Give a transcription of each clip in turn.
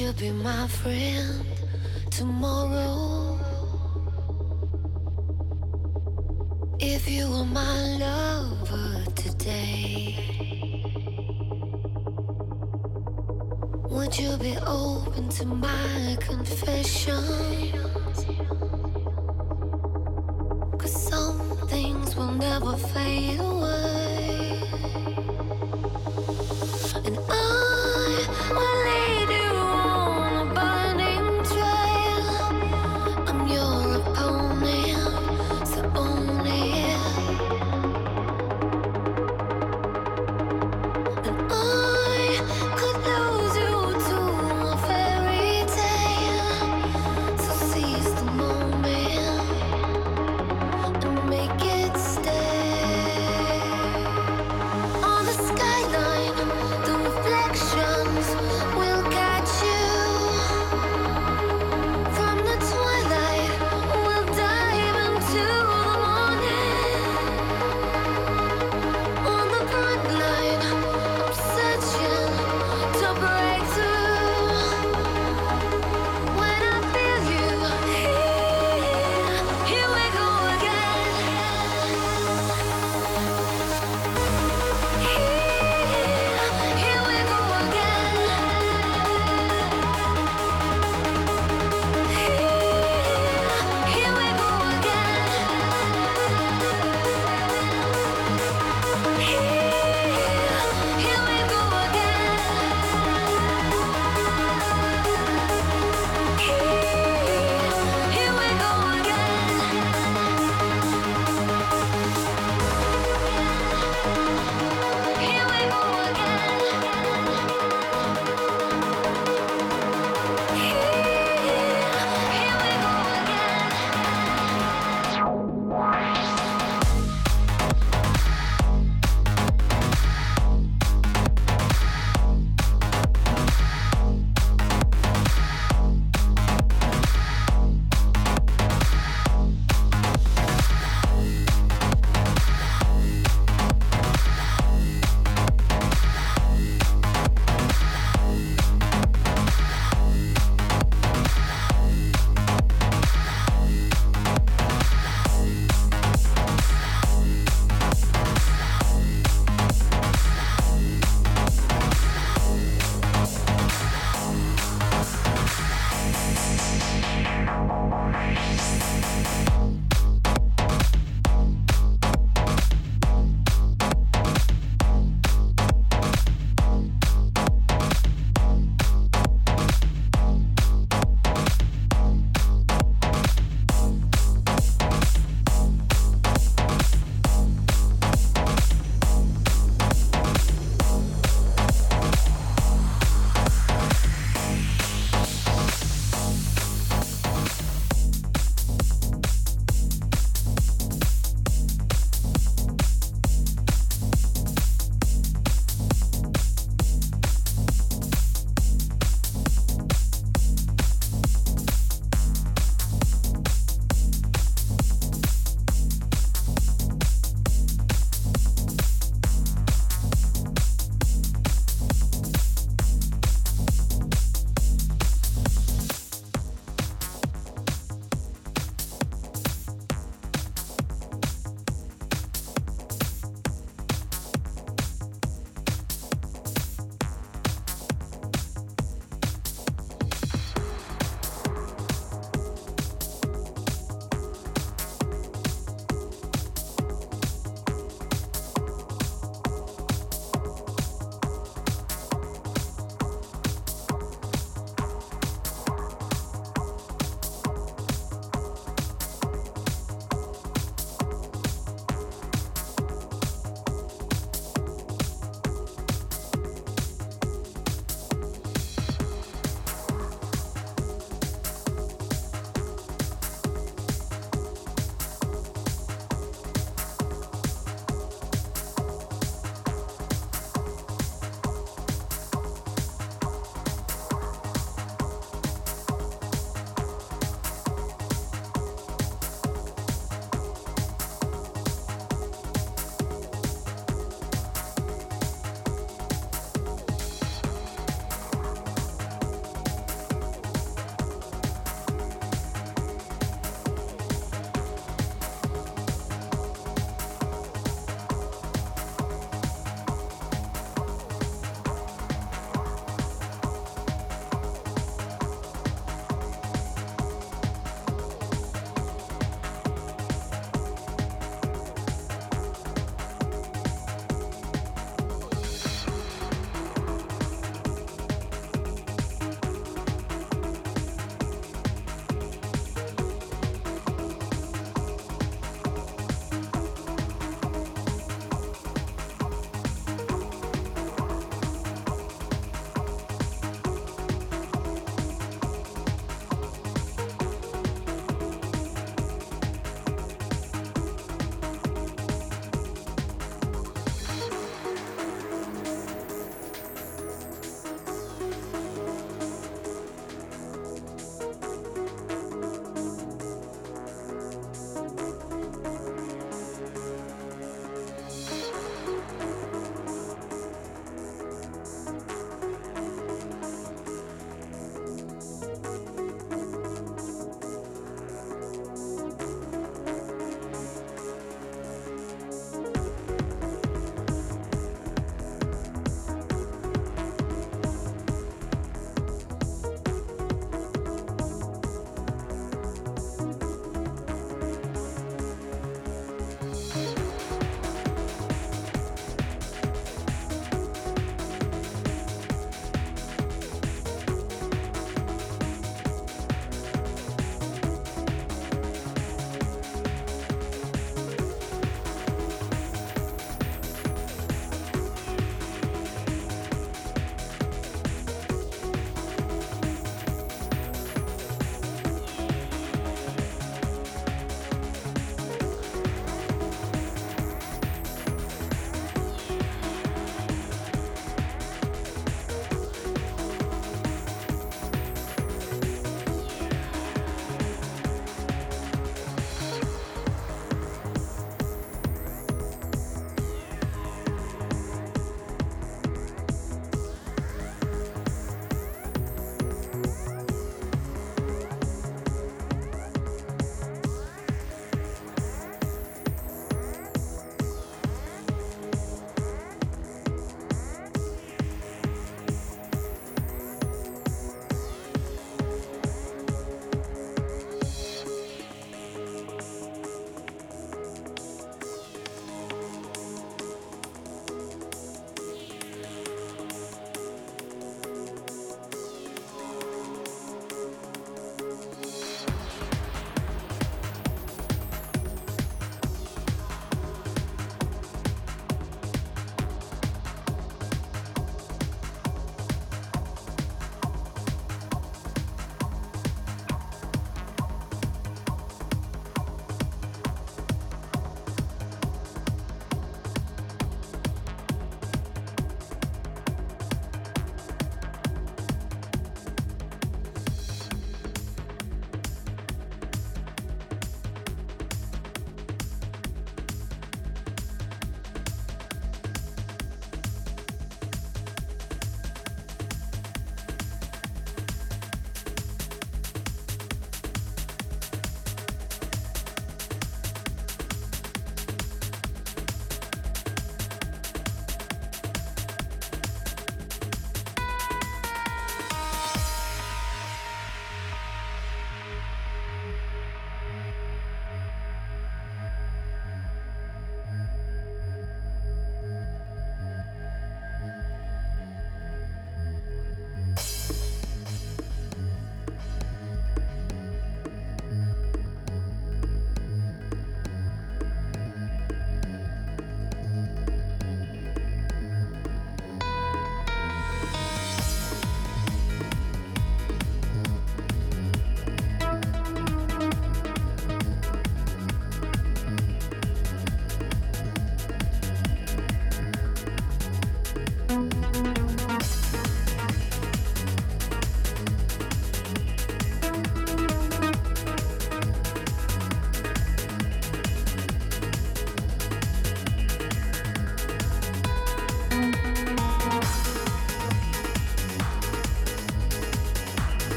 You be my friend tomorrow?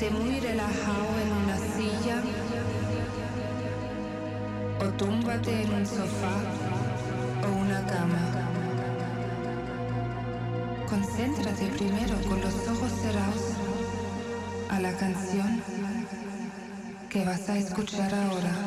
Siéntate muy relajado en una silla o túmbate en un sofá o una cama. Concéntrate primero con los ojos cerrados a la canción que vas a escuchar ahora.